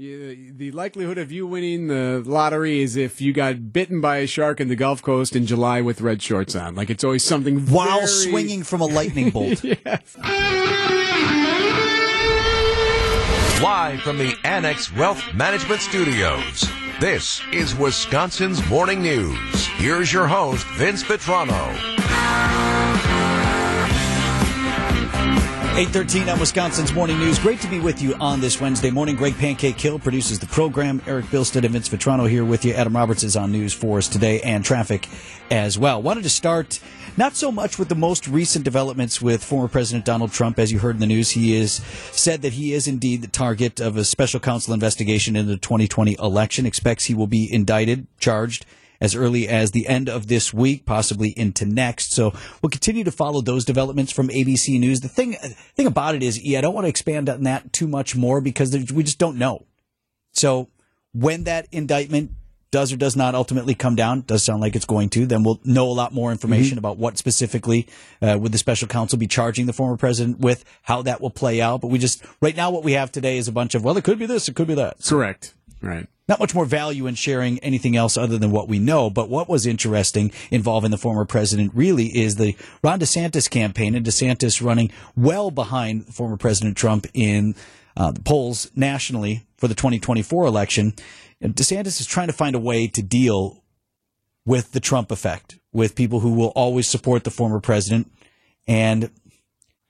You, the likelihood of you winning the lottery is if you got bitten by a shark in the Gulf Coast in July with red shorts on. Like it's always something while very... swinging from a lightning bolt. yes. Live from the Annex Wealth Management Studios. This is Wisconsin's Morning News. Here's your host, Vince Vitrano. 813 on Wisconsin's Morning News. Great to be with you on this Wednesday morning. Greg Pancake Hill produces the program. Eric Bilstead and Vince Vitrano here with you. Adam Roberts is on news for us today and traffic as well. Wanted to start not so much with the most recent developments with former President Donald Trump. As you heard in the news, he is said that he is indeed the target of a special counsel investigation into the 2020 election. Expects he will be indicted, charged as early as the end of this week, possibly into next. So we'll continue to follow those developments from ABC News. The thing, thing about it is, I don't want to expand on that too much more because we just don't know. So when that indictment does or does not ultimately come down, does sound like it's going to, then we'll know a lot more information mm-hmm. about what specifically uh, would the special counsel be charging the former president with, how that will play out. But we just, right now, what we have today is a bunch of, well, it could be this, it could be that. Correct. Right not much more value in sharing anything else other than what we know. But what was interesting involving the former president really is the Ron DeSantis campaign and DeSantis running well behind former President Trump in uh, the polls nationally for the 2024 election. DeSantis is trying to find a way to deal with the Trump effect, with people who will always support the former president. And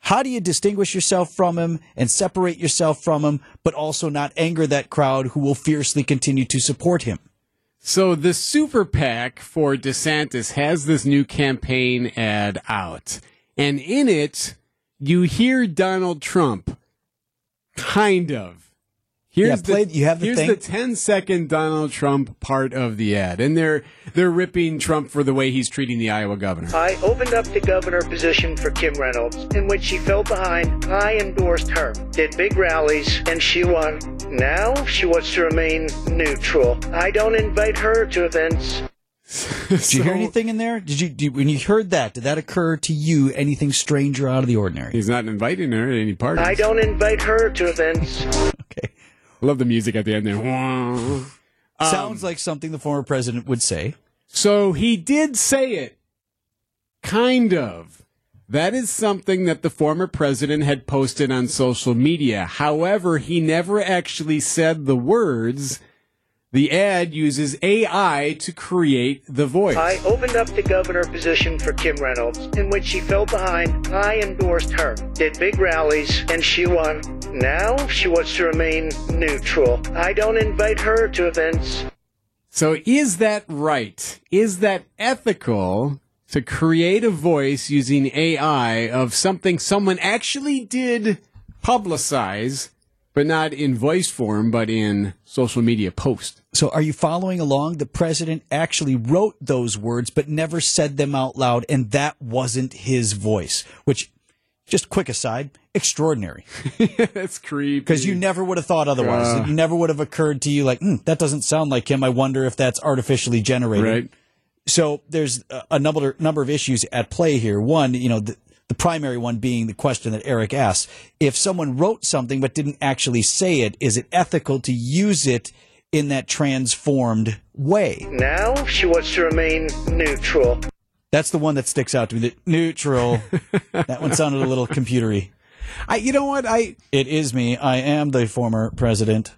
how do you distinguish yourself from him and separate yourself from him, but also not anger that crowd who will fiercely continue to support him? So the super PAC for DeSantis has this new campaign ad out. And in it, you hear Donald Trump kind of Here's yeah, played, the, you have the here's thing. the 10 second Donald Trump part of the ad, and they're they're ripping Trump for the way he's treating the Iowa governor. I opened up the governor position for Kim Reynolds, in which she fell behind. I endorsed her, did big rallies, and she won. Now she wants to remain neutral. I don't invite her to events. did so, you hear anything in there? Did you, did, when you heard that? Did that occur to you? Anything strange or out of the ordinary? He's not inviting her to any parties. I don't invite her to events. okay. I love the music at the end there. Um, Sounds like something the former president would say. So he did say it. Kind of. That is something that the former president had posted on social media. However, he never actually said the words the ad uses AI to create the voice. I opened up the governor position for Kim Reynolds, in which she fell behind. I endorsed her, did big rallies, and she won. Now she wants to remain neutral. I don't invite her to events. So is that right? Is that ethical to create a voice using AI of something someone actually did publicize but not in voice form, but in social media post. So are you following along? The president actually wrote those words, but never said them out loud, and that wasn't his voice, which just quick aside, extraordinary. That's creepy. Because you never would have thought otherwise. Uh, it never would have occurred to you like, mm, that doesn't sound like him. I wonder if that's artificially generated. Right. So there's a number number of issues at play here. One, you know, the, the primary one being the question that Eric asked. If someone wrote something but didn't actually say it, is it ethical to use it in that transformed way? Now she wants to remain neutral. That's the one that sticks out to me. The neutral. that one sounded a little computery. I, you know what? I. It is me. I am the former president.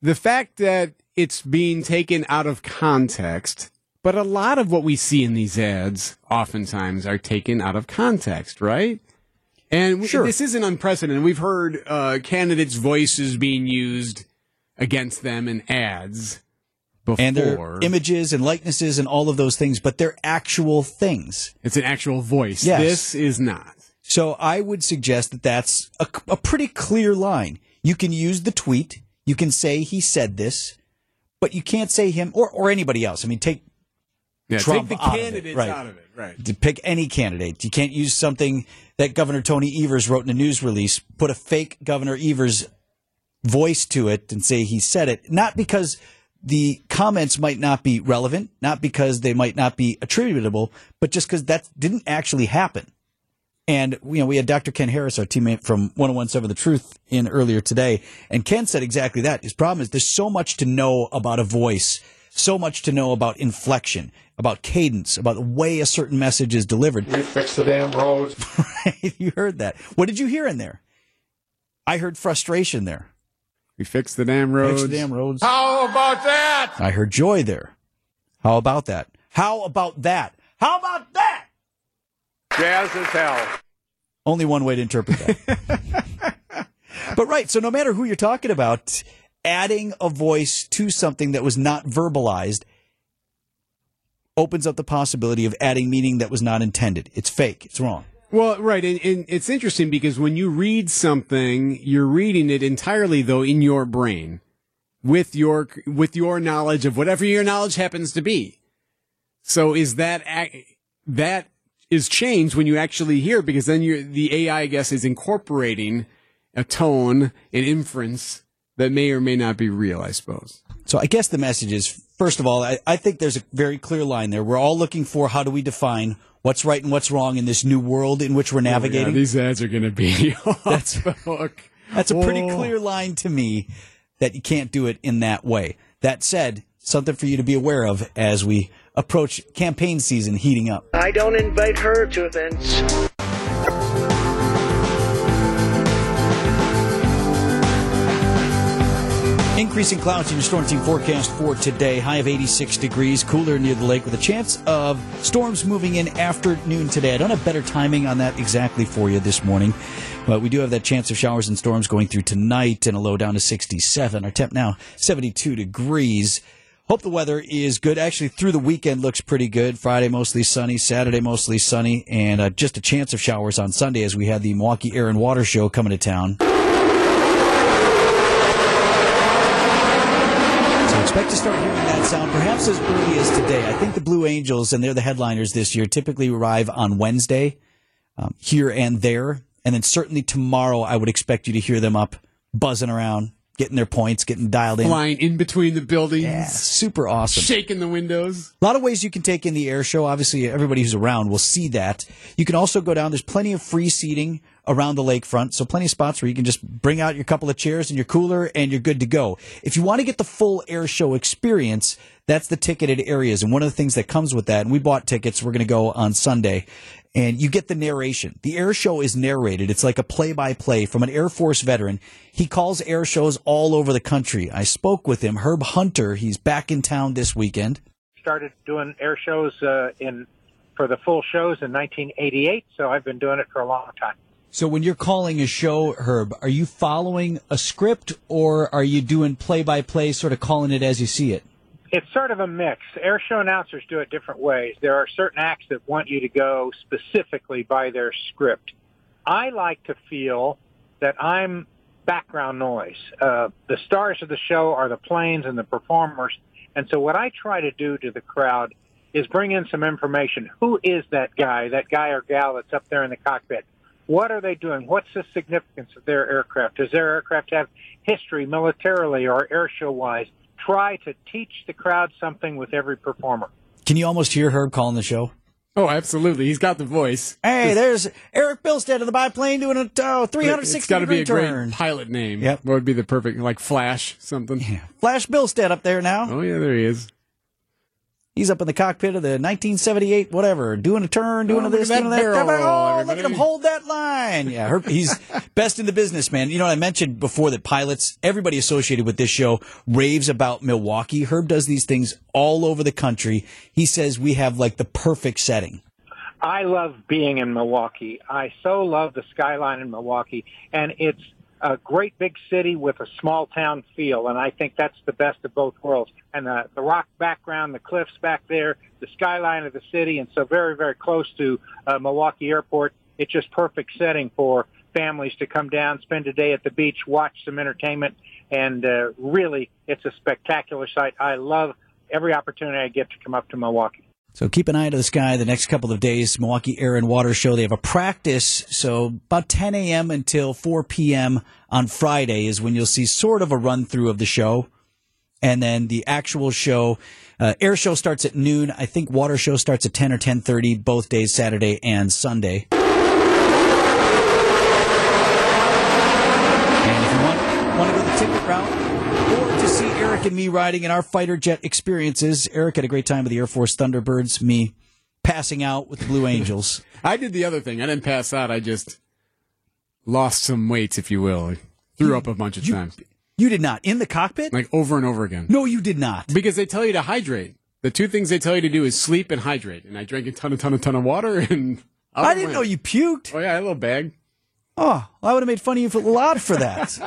The fact that it's being taken out of context but a lot of what we see in these ads oftentimes are taken out of context, right? And sure. this isn't unprecedented. We've heard uh, candidates' voices being used against them in ads before. And their images and likenesses and all of those things, but they're actual things. It's an actual voice. Yes. This is not. So I would suggest that that's a, a pretty clear line. You can use the tweet. You can say he said this, but you can't say him or, or anybody else. I mean, take yeah, Trump take the candidates right. out of it. Right. To pick any candidate. You can't use something that Governor Tony Evers wrote in a news release, put a fake Governor Evers voice to it and say he said it. Not because the comments might not be relevant, not because they might not be attributable, but just because that didn't actually happen. And you know, we had Dr. Ken Harris, our teammate from 1017 The Truth, in earlier today, and Ken said exactly that. His problem is there's so much to know about a voice, so much to know about inflection, about cadence, about the way a certain message is delivered. We fix the damn roads. right? You heard that. What did you hear in there? I heard frustration there. We fixed the damn roads. Fix the damn roads. How about that? I heard joy there. How about that? How about that? How about that? Jazz as hell. Only one way to interpret that. but right, so no matter who you're talking about, adding a voice to something that was not verbalized opens up the possibility of adding meaning that was not intended. It's fake. It's wrong. Well, right, and, and it's interesting because when you read something, you're reading it entirely though in your brain, with your with your knowledge of whatever your knowledge happens to be. So is that that is changed when you actually hear because then the AI I guess is incorporating a tone an inference that may or may not be real. I suppose. So I guess the message is first of all, I, I think there's a very clear line there. We're all looking for how do we define what's right and what's wrong in this new world in which we're Oh, yeah, navigating. these ads are going to be that's the hook. That's a pretty Oh. clear line to me that you can't do it in that way. That said, something for you to be aware of as we approach campaign season heating up. I don't invite her to events. Increasing clouds in your storm team forecast for today. High of 86 degrees, cooler near the lake with a chance of storms moving in after noon today. I don't have better timing on that exactly for you this morning, but we do have that chance of showers and storms going through tonight and a low down to 67. Our temp now 72 degrees. Hope the weather is good. Actually, through the weekend looks pretty good. Friday mostly sunny, Saturday mostly sunny, and uh, just a chance of showers on Sunday as we had the Milwaukee Air and Water Show coming to town. So expect to start hearing that sound perhaps as early as today. I think the Blue Angels, and they're the headliners this year, typically arrive on Wednesday, um, here and there. And then certainly tomorrow, I would expect you to hear them up buzzing around, getting their points, getting dialed in. Flying in between the buildings, Yeah, super awesome. shaking the windows. A lot of ways you can take in the air show. Obviously, everybody who's around will see that. You can also go down. There's plenty of free seating around the lakefront, so plenty of spots where you can just bring out your couple of chairs and your cooler, and you're good to go. If you want to get the full air show experience, that's the ticketed areas. And one of the things that comes with that, and we bought tickets, we're going to go on Sunday, and you get the narration. The air show is narrated. It's like a play by play from an Air Force veteran. He calls air shows all over the country. I spoke with him, Herb Hunter. He's back in town this weekend. started doing air shows uh, in for the full shows in 1988, so I've been doing it for a long time. So when you're calling a show, Herb, are you following a script or are you doing play by play, sort of calling it as you see it? It's sort of a mix. Air show announcers do it different ways. There are certain acts that want you to go specifically by their script. I like to feel that I'm background noise. Uh, the stars of the show are the planes and the performers. And so what I try to do to the crowd is bring in some information. Who is that guy, that guy or gal that's up there in the cockpit? What are they doing? What's the significance of their aircraft? Does their aircraft have history militarily or airshow wise? Try to teach the crowd something with every performer. Can you almost hear Herb calling the show? Oh, absolutely. He's got the voice. Hey, there's Eric Bilstead of the biplane doing a oh, 360 It's got to be degree a turn. great pilot name. Yep. What would be the perfect, like Flash something? Flash Bilstead up there now. Oh, yeah, there he is. He's up in the cockpit of the 1978 whatever, doing a turn, doing Oh, this, at doing that that. barrel roll, oh, look at him hold that line. Yeah, Herb, he's best in the business, man. You know, I mentioned before that pilots, everybody associated with this show raves about Milwaukee. Herb does these things all over the country. He says we have like the perfect setting. I love being in Milwaukee. I so love the skyline in Milwaukee, and it's a great big city with a small town feel, and I think that's the best of both worlds. And the, the rock background, the cliffs back there, the skyline of the city, and so very, very close to uh, Milwaukee Airport. It's just perfect setting for families to come down, spend a day at the beach, watch some entertainment, and uh, really, it's a spectacular sight. I love every opportunity I get to come up to Milwaukee. So keep an eye to the sky the next couple of days. Milwaukee Air and Water Show. They have a practice. So about 10 a.m. until 4 p.m. on Friday is when you'll see sort of a run through of the show. And then the actual show, uh, air show starts at noon. I think water show starts at 10 or 10.30 both days, Saturday and Sunday. Eric and me riding in our fighter jet experiences. Eric had a great time with the Air Force Thunderbirds. Me passing out with the Blue Angels. I did the other thing. I didn't pass out. I just lost some weight, if you will. I threw up a bunch of times, You did not in the cockpit. like over and over again. No, you did not. Because they tell you to hydrate. The two things they tell you to do is sleep and hydrate. And I drank a ton, a ton, a ton of water, and I didn't went. know you puked. Oh yeah, a little bag. Oh, well, I would have made fun of you for a lot for that.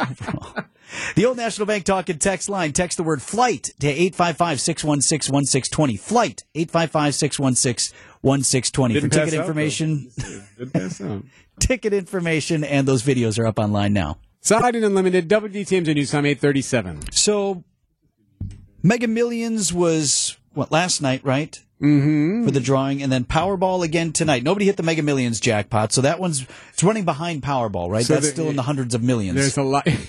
the old National Bank talk and text line. Text the word flight to 855-616-1620. Flight 855-616-1620 for ticket information. Out. ticket information and those videos are up online now. Side and Unlimited, double news time, 837. So Mega Millions was what last night, right? Mm-hmm. For the drawing, and then Powerball again tonight. Nobody hit the Mega Millions jackpot, so that one's it's running behind Powerball, right? So That's still in the hundreds of millions. There's a lot. and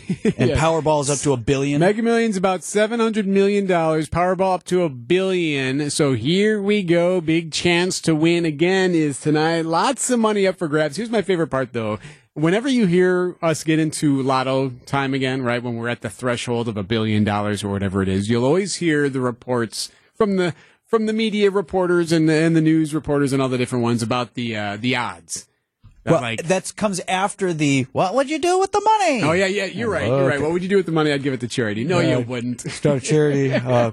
Yeah. Powerball's up to a billion. Mega Millions about seven hundred million dollars. Powerball up to a billion. So here we go. Big chance to win again is tonight. Lots of money up for grabs. Here's my favorite part though. Whenever you hear us get into lotto time again, right when we're at the threshold of a billion dollars or whatever it is, you'll always hear the reports from the from the media reporters and the, and the news reporters and all the different ones about the uh, the odds. That, well, like, that comes after the what would you do with the money? oh yeah, yeah, you're right. You're right. What would you do with the money? I'd give it to charity. No, you wouldn't. Start a charity. Uh,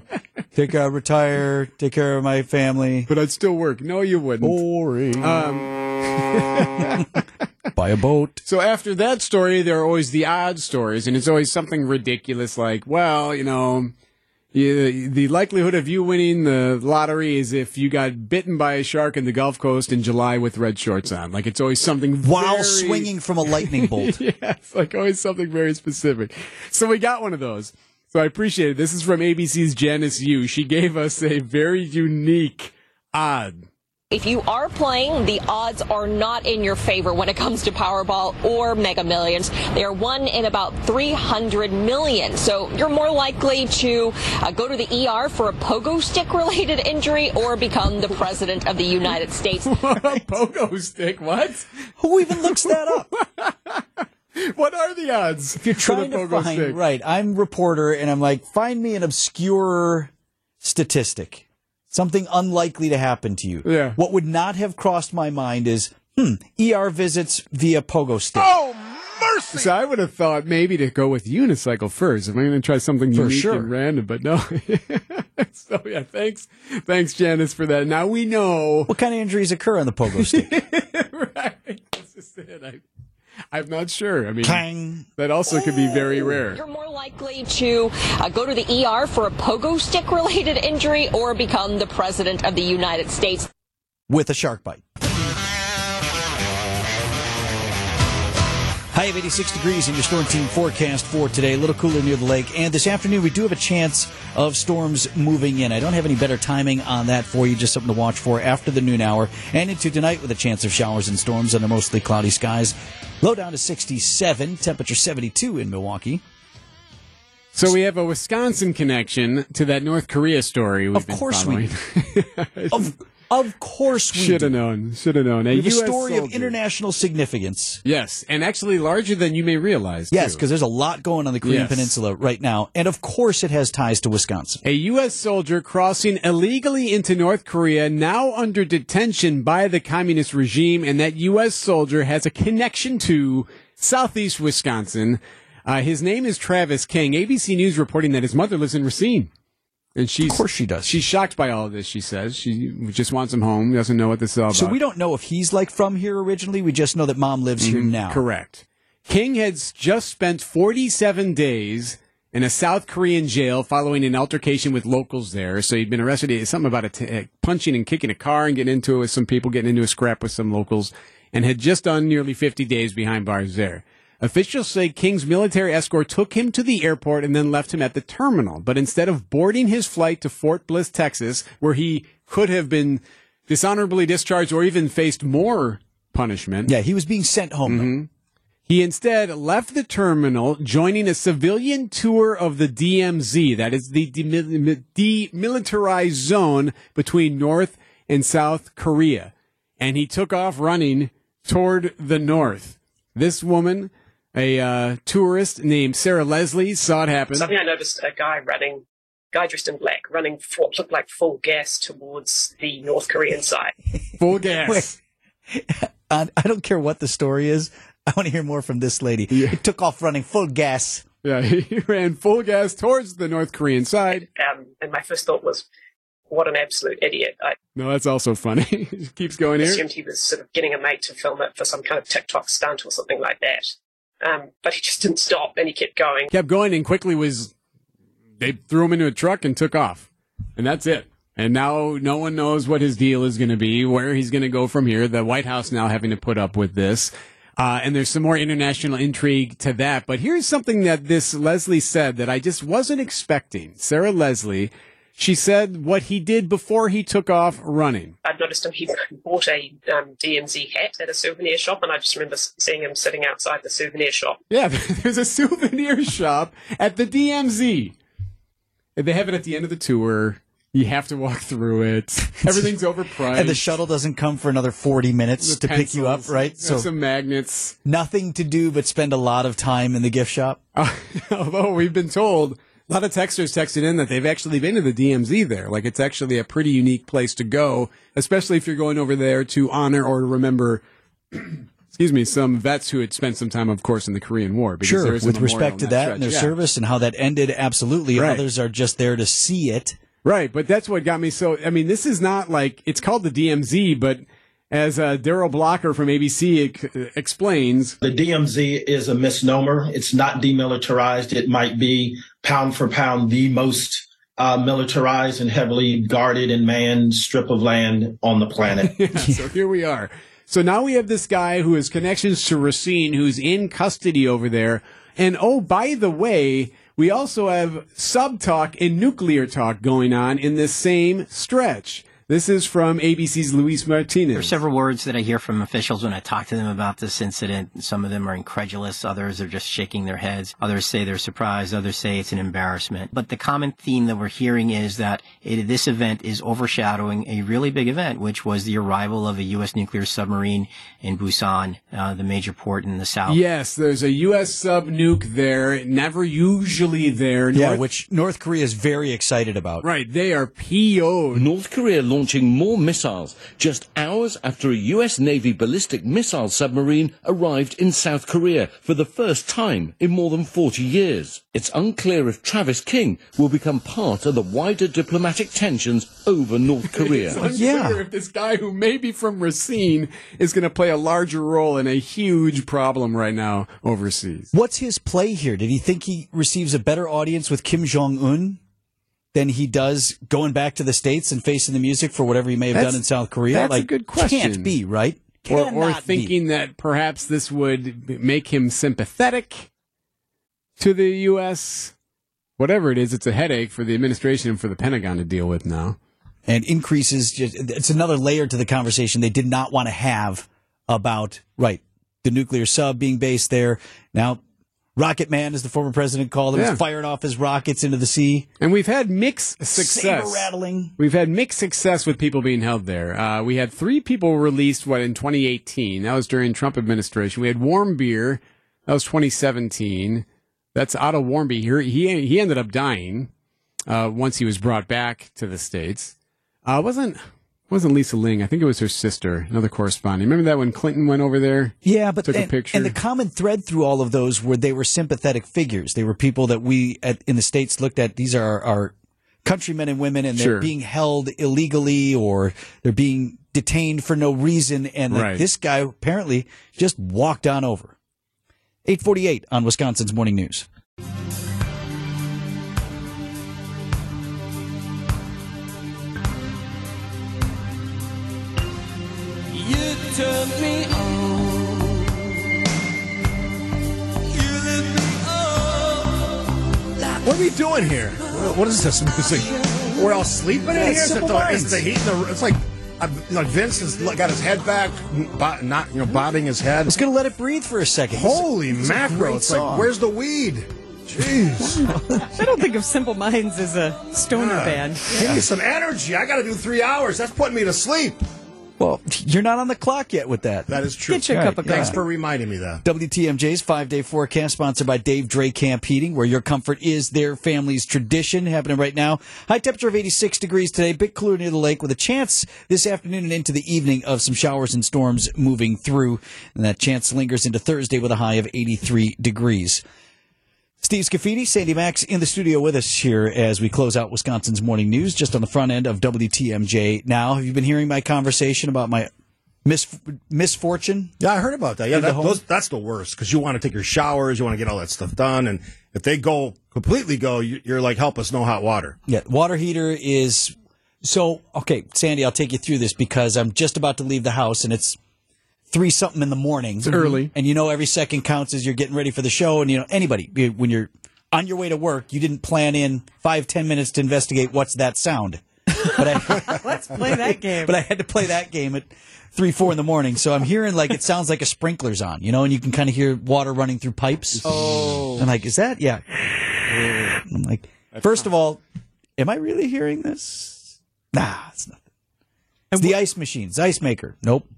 take uh, retire. Take care of my family. But I'd still work. No, you wouldn't. Boring. Um, Buy a boat. So after that story, there are always the odd stories, and it's always something ridiculous like, well, you know, you, the likelihood of you winning the lottery is if you got bitten by a shark in the Gulf Coast in July with red shorts on. Like it's always something While very- swinging from a lightning bolt. yeah, it's like always something very specific. So we got one of those. So I appreciate it. This is from ABC's Janice Yu. She gave us a very unique odd. If you are playing, the odds are not in your favor when it comes to Powerball or Mega Millions. They are one in about 300 million. So you're more likely to uh, go to the ER for a pogo stick related injury or become the president of the United States. Pogo stick, what? Who even looks that up? What are the odds? If you're trying to find right, I'm reporter, and I'm like, find me an obscure statistic, something unlikely to happen to you. Yeah. What would not have crossed my mind is, hmm, ER visits via pogo stick. Oh, mercy! So I would have thought maybe to go with unicycle first. If I'm going to try something For unique sure. and random, but no. so yeah, thanks, thanks, Janice, for that. Now we know. What kind of injuries occur on the pogo stick? right? This is it. I, I'm not sure. I mean, Clang. that also could be very rare. You're more likely to uh, go to the ER for a pogo stick related injury or become the president of the United States. with a shark bite. High of 86 degrees in your storm team forecast for today. A little cooler near the lake. And this afternoon, we do have a chance of storms moving in. I don't have any better timing on that for you, just something to watch for after the noon hour and into tonight with a chance of showers and storms under mostly cloudy skies. Low down to 67, temperature 72 in Milwaukee. So we have a Wisconsin connection to that North Korea story. We've Of been course we. Of, of course we Should have known. Should have known. A story of international significance. Yes, and actually larger than you may realize. Yes, because there's a lot going on the Korean Yes. Peninsula right now. And of course, it has ties to Wisconsin. A U.S. soldier crossing illegally into North Korea, now under detention by the communist regime, and that U.S. soldier has a connection to southeast Wisconsin. Uh, his name is Travis King. ABC News reporting that his mother lives in Racine. And she's, Of course she does. She's shocked by all of this, she says. She just wants him home, doesn't know what this is all about. So we don't know if he's like from here originally. We just know that mom lives here now. Correct. King has just spent 47 days in a South Korean jail following an altercation with locals there. So he'd been arrested. It's something about a t- uh, punching and kicking a car and getting into it with some people, getting into a scrap with some locals, and had just done nearly 50 days behind bars there. Officials say King's military escort took him to the airport and then left him at the terminal. But instead of boarding his flight to Fort Bliss, Texas, where he could have been dishonorably discharged or even faced more punishment, Yeah, he was being sent home. Mm-hmm. he instead left the terminal, joining a civilian tour of the DMZ, that is the demil- demilitarized zone between North and South Korea. And he took off running toward the north. This woman, a uh, tourist named Sarah Leslie, saw it happen. Suddenly I noticed a guy running guy dressed in black running for what looked like full gas towards the North Korean side. Full gas. Wait. I, I don't care what the story is. I want to hear more from this lady. He took off running full gas. Yeah, he ran full gas towards the North Korean side. Um, and my first thought was, what an absolute idiot. I No, that's also funny. Keeps going here. assumed he was sort of getting a mate to film it for some kind of TikTok stunt or something like that. Um, but he just didn't stop and he kept going. Kept going and quickly was. They threw him into a truck and took off, and that's it. And now no one knows what his deal is going to be, where he's going to go from here. The White House now having to put up with this. Uh, and there's some more international intrigue to that. But here's something that this Leslie said that I just wasn't expecting. Sarah Leslie, she said what he did before he took off running. I'd noticed him, he bought a um, DMZ hat at a souvenir shop, and I just remember seeing him sitting outside the souvenir shop. Yeah, there's a souvenir shop at the DMZ. They have it at the end of the tour. You have to walk through it. Everything's overpriced. And the shuttle doesn't come for another 40 minutes The to pick you up, right? So some magnets. nothing to do but spend a lot of time in the gift shop. Although we've been told, a lot of texters texted in that they've actually been to the DMZ there. Like it's actually a pretty unique place to go, especially if you're going over there to honor or to remember, excuse me, some vets who had spent some time, of course, in the Korean War. because Sure, with respect to in that and their Yeah. service and how that ended, absolutely. Right. Others are just there to see it. Right, but that's what got me so. I mean, this is not like it's called the DMZ, but as uh, Daryl Blocker from ABC ex- explains, The DMZ is a misnomer. It's not demilitarized. It might be pound for pound the most uh, militarized and heavily guarded and manned strip of land on the planet. so here we are. So now we have this guy who has connections to Racine, who's in custody over there. And oh, by the way, we also have sub talk and nuclear talk going on in this same stretch. This is from ABC's Luis Martinez. There are several words that I hear from officials when I talk to them about this incident. Some of them are incredulous, others are just shaking their heads, others say they're surprised, others say it's an embarrassment. But the common theme that we're hearing is that it, this event is overshadowing a really big event, which was the arrival of a U.S. nuclear submarine in Busan, uh, the major port in the south. Yes, there's a U.S. sub nuke there, never usually there. Yeah, North- which North Korea is very excited about. Right, they are PO'd. North Korea launching more missiles just hours after a US Navy ballistic missile submarine arrived in South Korea for the first time in more than 40 years. It's unclear if Travis King will become part of the wider diplomatic tensions over North Korea. It's unclear if this guy who may be from Racine is going to play a larger role in a huge problem right now overseas. What's his play here? Did he think he receives a better audience with Kim Jong Un than he does going back to the states and facing the music for whatever he may have That's- done in South Korea? that's a good question. Can't be right. Or, or Cannot be. thinking that perhaps this would make him sympathetic to the U.S. Whatever it is, it's a headache for the administration and for the Pentagon to deal with now. and increases just it's another layer to the conversation they did not want to have about right the nuclear sub being based there now rocket man as the former president called him Yeah. firing off his rockets into the sea And we've had mixed success. saber rattling We've had mixed success with people being held there. Uh, we had three people released, what, in 2018. That was during Trump administration. We had Warmbier. That was 2017. That's Otto Warmbier. He, he, he ended up dying uh, once he was brought back to the States. Uh, wasn't wasn't Lisa Ling. I think it was her sister, another correspondent. Remember that when Clinton went over there? yeah but Took a picture. and the common thread through all of those were they were sympathetic figures they were people that we at, in the states looked at these are our countrymen and women and they're Sure. being held illegally or they're being detained for no reason and Right. this guy apparently just walked on over 848 on wisconsin's morning news took me on. You lit me up. What are we doing here? What what is this music? We're all sleeping in Yeah, here. it's Is it Simple the, Minds. is it the heat? The, it's like, uh, like Vince has got his head back, bo- not you know, bobbing his head. Let's gonna let it breathe for a second. Holy It's a mackerel! It's song. like, where's the weed? Jeez. I don't think of Simple Minds as a stoner Yeah. band. Give me some energy. I got to do three hours. That's putting me to sleep. Well, you're not on the clock yet with that. That is true. Get you a cup of Thanks for reminding me that. WTMJ's five day forecast sponsored by Dave Dre Camp Heating, where your comfort is their family's tradition. Happening right now. High temperature of 86 degrees today, bit cooler near the lake with a chance this afternoon and into the evening of some showers and storms moving through. And that chance lingers into Thursday with a high of 83 degrees. Steve Scaffidi, Sandy Maxx in the studio with us here as we close out Wisconsin's morning news, just on the front end of WTMJ. Now, have you been hearing my conversation about my mis- misfortune? Yeah, I heard about that. Yeah, that, those, that's the worst because you want to take your showers, you want to get all that stuff done, and if they go completely go, you- you're like, help us, no hot water. Yeah, water heater is so okay, Sandy. I'll take you through this because I'm just about to leave the house and it's three something in the morning. It's early. Mm-hmm. and you know every second counts as you're getting ready for the show. And you know anybody when you're on your way to work, you didn't plan in five ten minutes to investigate what's that sound. But I Let's play that game. but I had to play that game at three four in the morning. So I'm hearing like it sounds like a sprinkler's on, you know, and you can kind of hear water running through pipes. Oh. I'm like, is that yeah? I'm like, first of all, am I really hearing this? Nah, it's nothing. It's the ice machines, ice maker. Nope.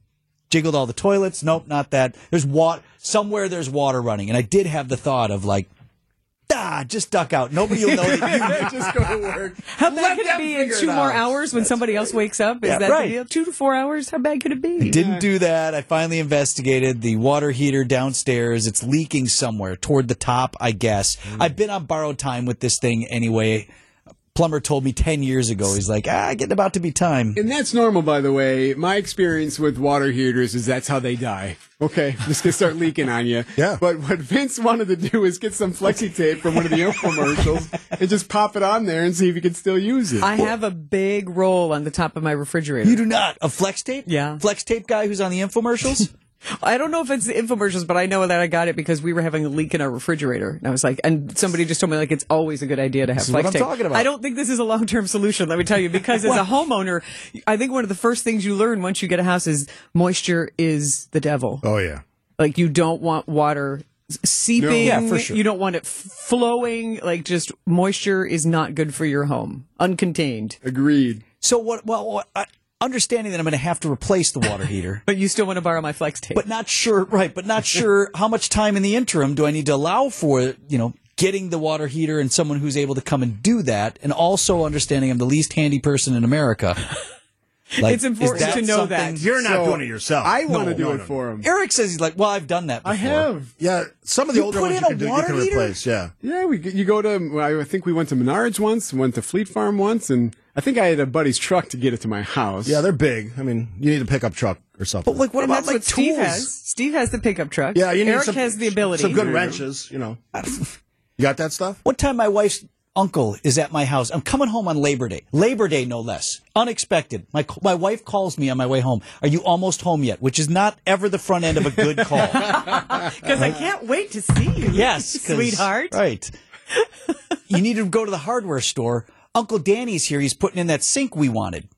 Jiggled all the toilets. Nope, not that. There's water somewhere. There's water running, and I did have the thought of like, ah, just duck out. Nobody will know that you just go to work. How bad Let could it be in two more out. hours when somebody else wakes up? Is Yeah, that right. the deal? Two to four hours? How bad could it be? I Didn't do that. I finally investigated the water heater downstairs. It's leaking somewhere toward the top, I guess. I've been on borrowed time with this thing anyway. Plumber told me 10 years ago. He's like, ah, getting about to be time. And that's normal, by the way. My experience with water heaters is that's how they die. Okay, just gonna start leaking on you. Yeah. But what Vince wanted to do is get some flexi tape from one of the infomercials and just pop it on there and see if you can still use it. I have a big roll on the top of my refrigerator. You do not. A flex tape? Yeah. Flex tape guy who's on the infomercials? I don't know if it's the infomercials, but I know that I got it because we were having a leak in our refrigerator. And I was like, and somebody just told me like it's always a good idea to have This flex what I'm tape. talking about. I don't think this is a long term solution. Let me tell you, because as a homeowner, I think one of the first things you learn once you get a house is moisture is the devil. Oh, yeah. Like you don't want water seeping. No. Yeah, for sure. You don't want it flowing. Like just moisture is not good for your home. Uncontained. Agreed. so what, well, what, I, understanding that I'm going to have to replace the water heater. But you still want to borrow my flex tape. but not sure, right, but not sure how much time in the interim do I need to allow for, you know, getting the water heater and someone who's able to come and do that, and also understanding I'm the least handy person in America. Like, It's important to know something- that. You're not So, doing it yourself. I want to No, do no, it no. for him. Eric says he's like, well, I've done that. Before. I have. Yeah, some of the You older put ones in you a can do, you water can replace. Yeah. Yeah, we you go to. I think we went to Menards once, went to Fleet Farm once, and I think I had a buddy's truck to get it to my house. Yeah, they're big. I mean, you need a pickup truck or something. But like, what and about that's like what Steve tools? has. Steve has the pickup truck. yeah, you need Eric some, has the ability. Some good mm-hmm. wrenches, you know. You got that stuff? One time, my wife's uncle is at my house. I'm coming home on Labor Day, Labor Day no less. Unexpected. My my wife calls me on my way home. Are you almost home yet? Which is not ever the front end of a good call. Because I can't wait to see you. Yes. sweetheart. Right. you need to go to the hardware store. Uncle Danny's here. He's putting in that sink we wanted.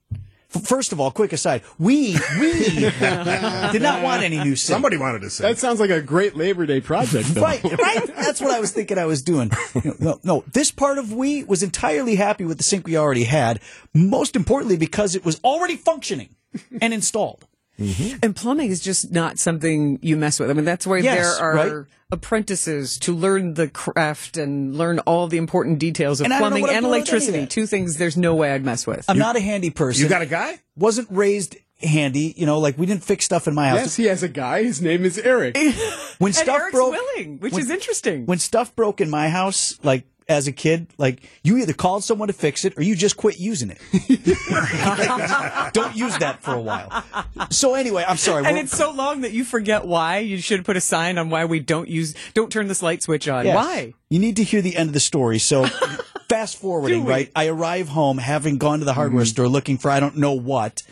First of all, quick aside, we we did not want any new sink. Somebody wanted to sink. that sounds like a great Labor Day project. Though. Right, right. That's what I was thinking I was doing. No, no, no, this part of we was entirely happy with the sink we already had. Most importantly, because it was already functioning and installed. Mm-hmm. And plumbing is just not something you mess with. I mean, that's why Yes, there are right. apprentices to learn the craft and learn all the important details of And I don't know plumbing and doing with any of electricity. Two things there's no way I'd mess with. I'm not a handy person. You got a guy? Wasn't raised handy. You know, like we didn't fix stuff in my house. Yes, he has a guy. His name is Eric. when and stuff Eric's broke, willing, which when- is interesting. when stuff broke in my house, like as a kid, like you either called someone to fix it or you just quit using it. Don't use that for a while. So anyway, I'm sorry. and it's so long that you forget why. You should put a sign on why we don't use, don't turn this light switch on. Yes. Why? You need to hear the end of the story. So, fast forwarding? Mm-hmm. right? I arrive home having gone to the hardware store looking for I don't know what.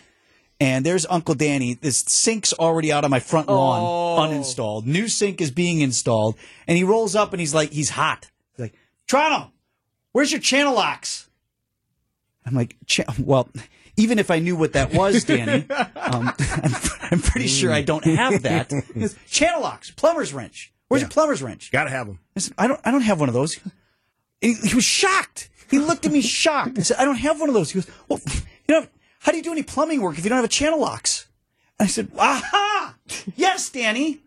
And there's Uncle Danny. This sink's already out on my front lawn, Oh. uninstalled. New sink is being installed. And he rolls up and he's like, he's hot. He's like, Toronto, where's your channel locks? I'm like, "Cha- well, even if I knew what that was, Danny, um, I'm, I'm pretty sure I don't have that. Goes, channel locks, plumber's wrench. Where's your plumber's wrench? Got to have them. I said, I don't, I don't have one of those. And he, he was shocked. He looked at me shocked. I said, I don't have one of those. He goes, well, you know, how do you do any plumbing work if you don't have a channel locks? I said, aha! Yes, Danny.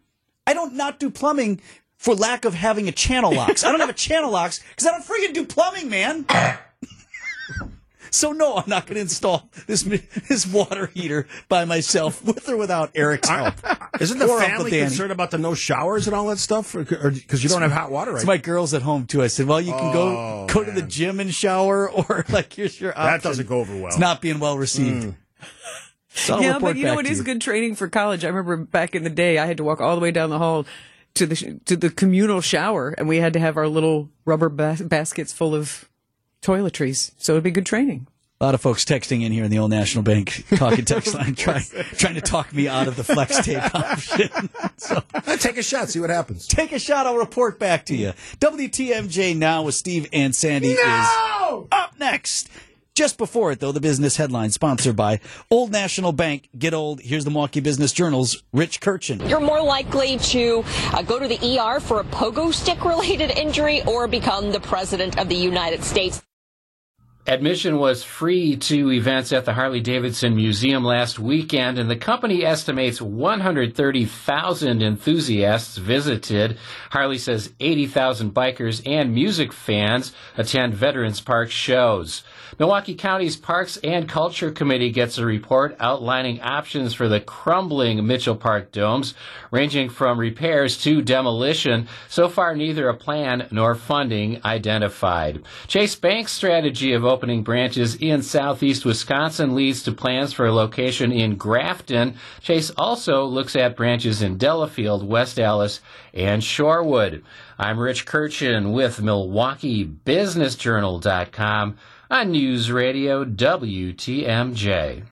I don't not do plumbing for lack of having a channel locks. I don't have a channel locks because I don't friggin' do plumbing, man. so no, I'm not going to install this this water heater by myself, with or without Eric's help. Isn't the Or family concerned about the no showers and all that stuff? Because you don't have hot water right It's my girls at home too. I said, "Well, you can Oh, go go to the gym and shower, or like here's your That doesn't go over well. It's not being well received. Mm. So yeah, but you know back it to is you. good training for college. I remember back in the day, I had to walk all the way down the hall to the sh- to the communal shower, and we had to have our little rubber bas- baskets full of toiletries. So it'd be good training. A lot of folks texting in here in the old National Bank talking text line, trying trying to talk me out of the flex tape option. so take a shot, see what happens. Take a shot. I'll report back to you. WTMJ now with Steve and Sandy is up next. Just before it, though, the business headline sponsored by Old National Bank. Get old. Here's the Milwaukee Business Journal's Rich Kirchen. You're more likely to uh, go to the ER for a pogo stick related injury or become the president of the United States. Admission was free to events at the Harley Davidson Museum last weekend, and the company estimates 130,000 enthusiasts visited. Harley says 80,000 bikers and music fans attend Veterans Park shows. Milwaukee County's Parks and Culture Committee gets a report outlining options for the crumbling Mitchell Park domes, ranging from repairs to demolition. So far, neither a plan nor funding identified. Chase Bank's strategy of opening branches in southeast Wisconsin leads to plans for a location in Grafton. Chase also looks at branches in Delafield, West Allis, and Shorewood. I'm Rich Kirchen with MilwaukeeBusinessJournal.com on News Radio WTMJ.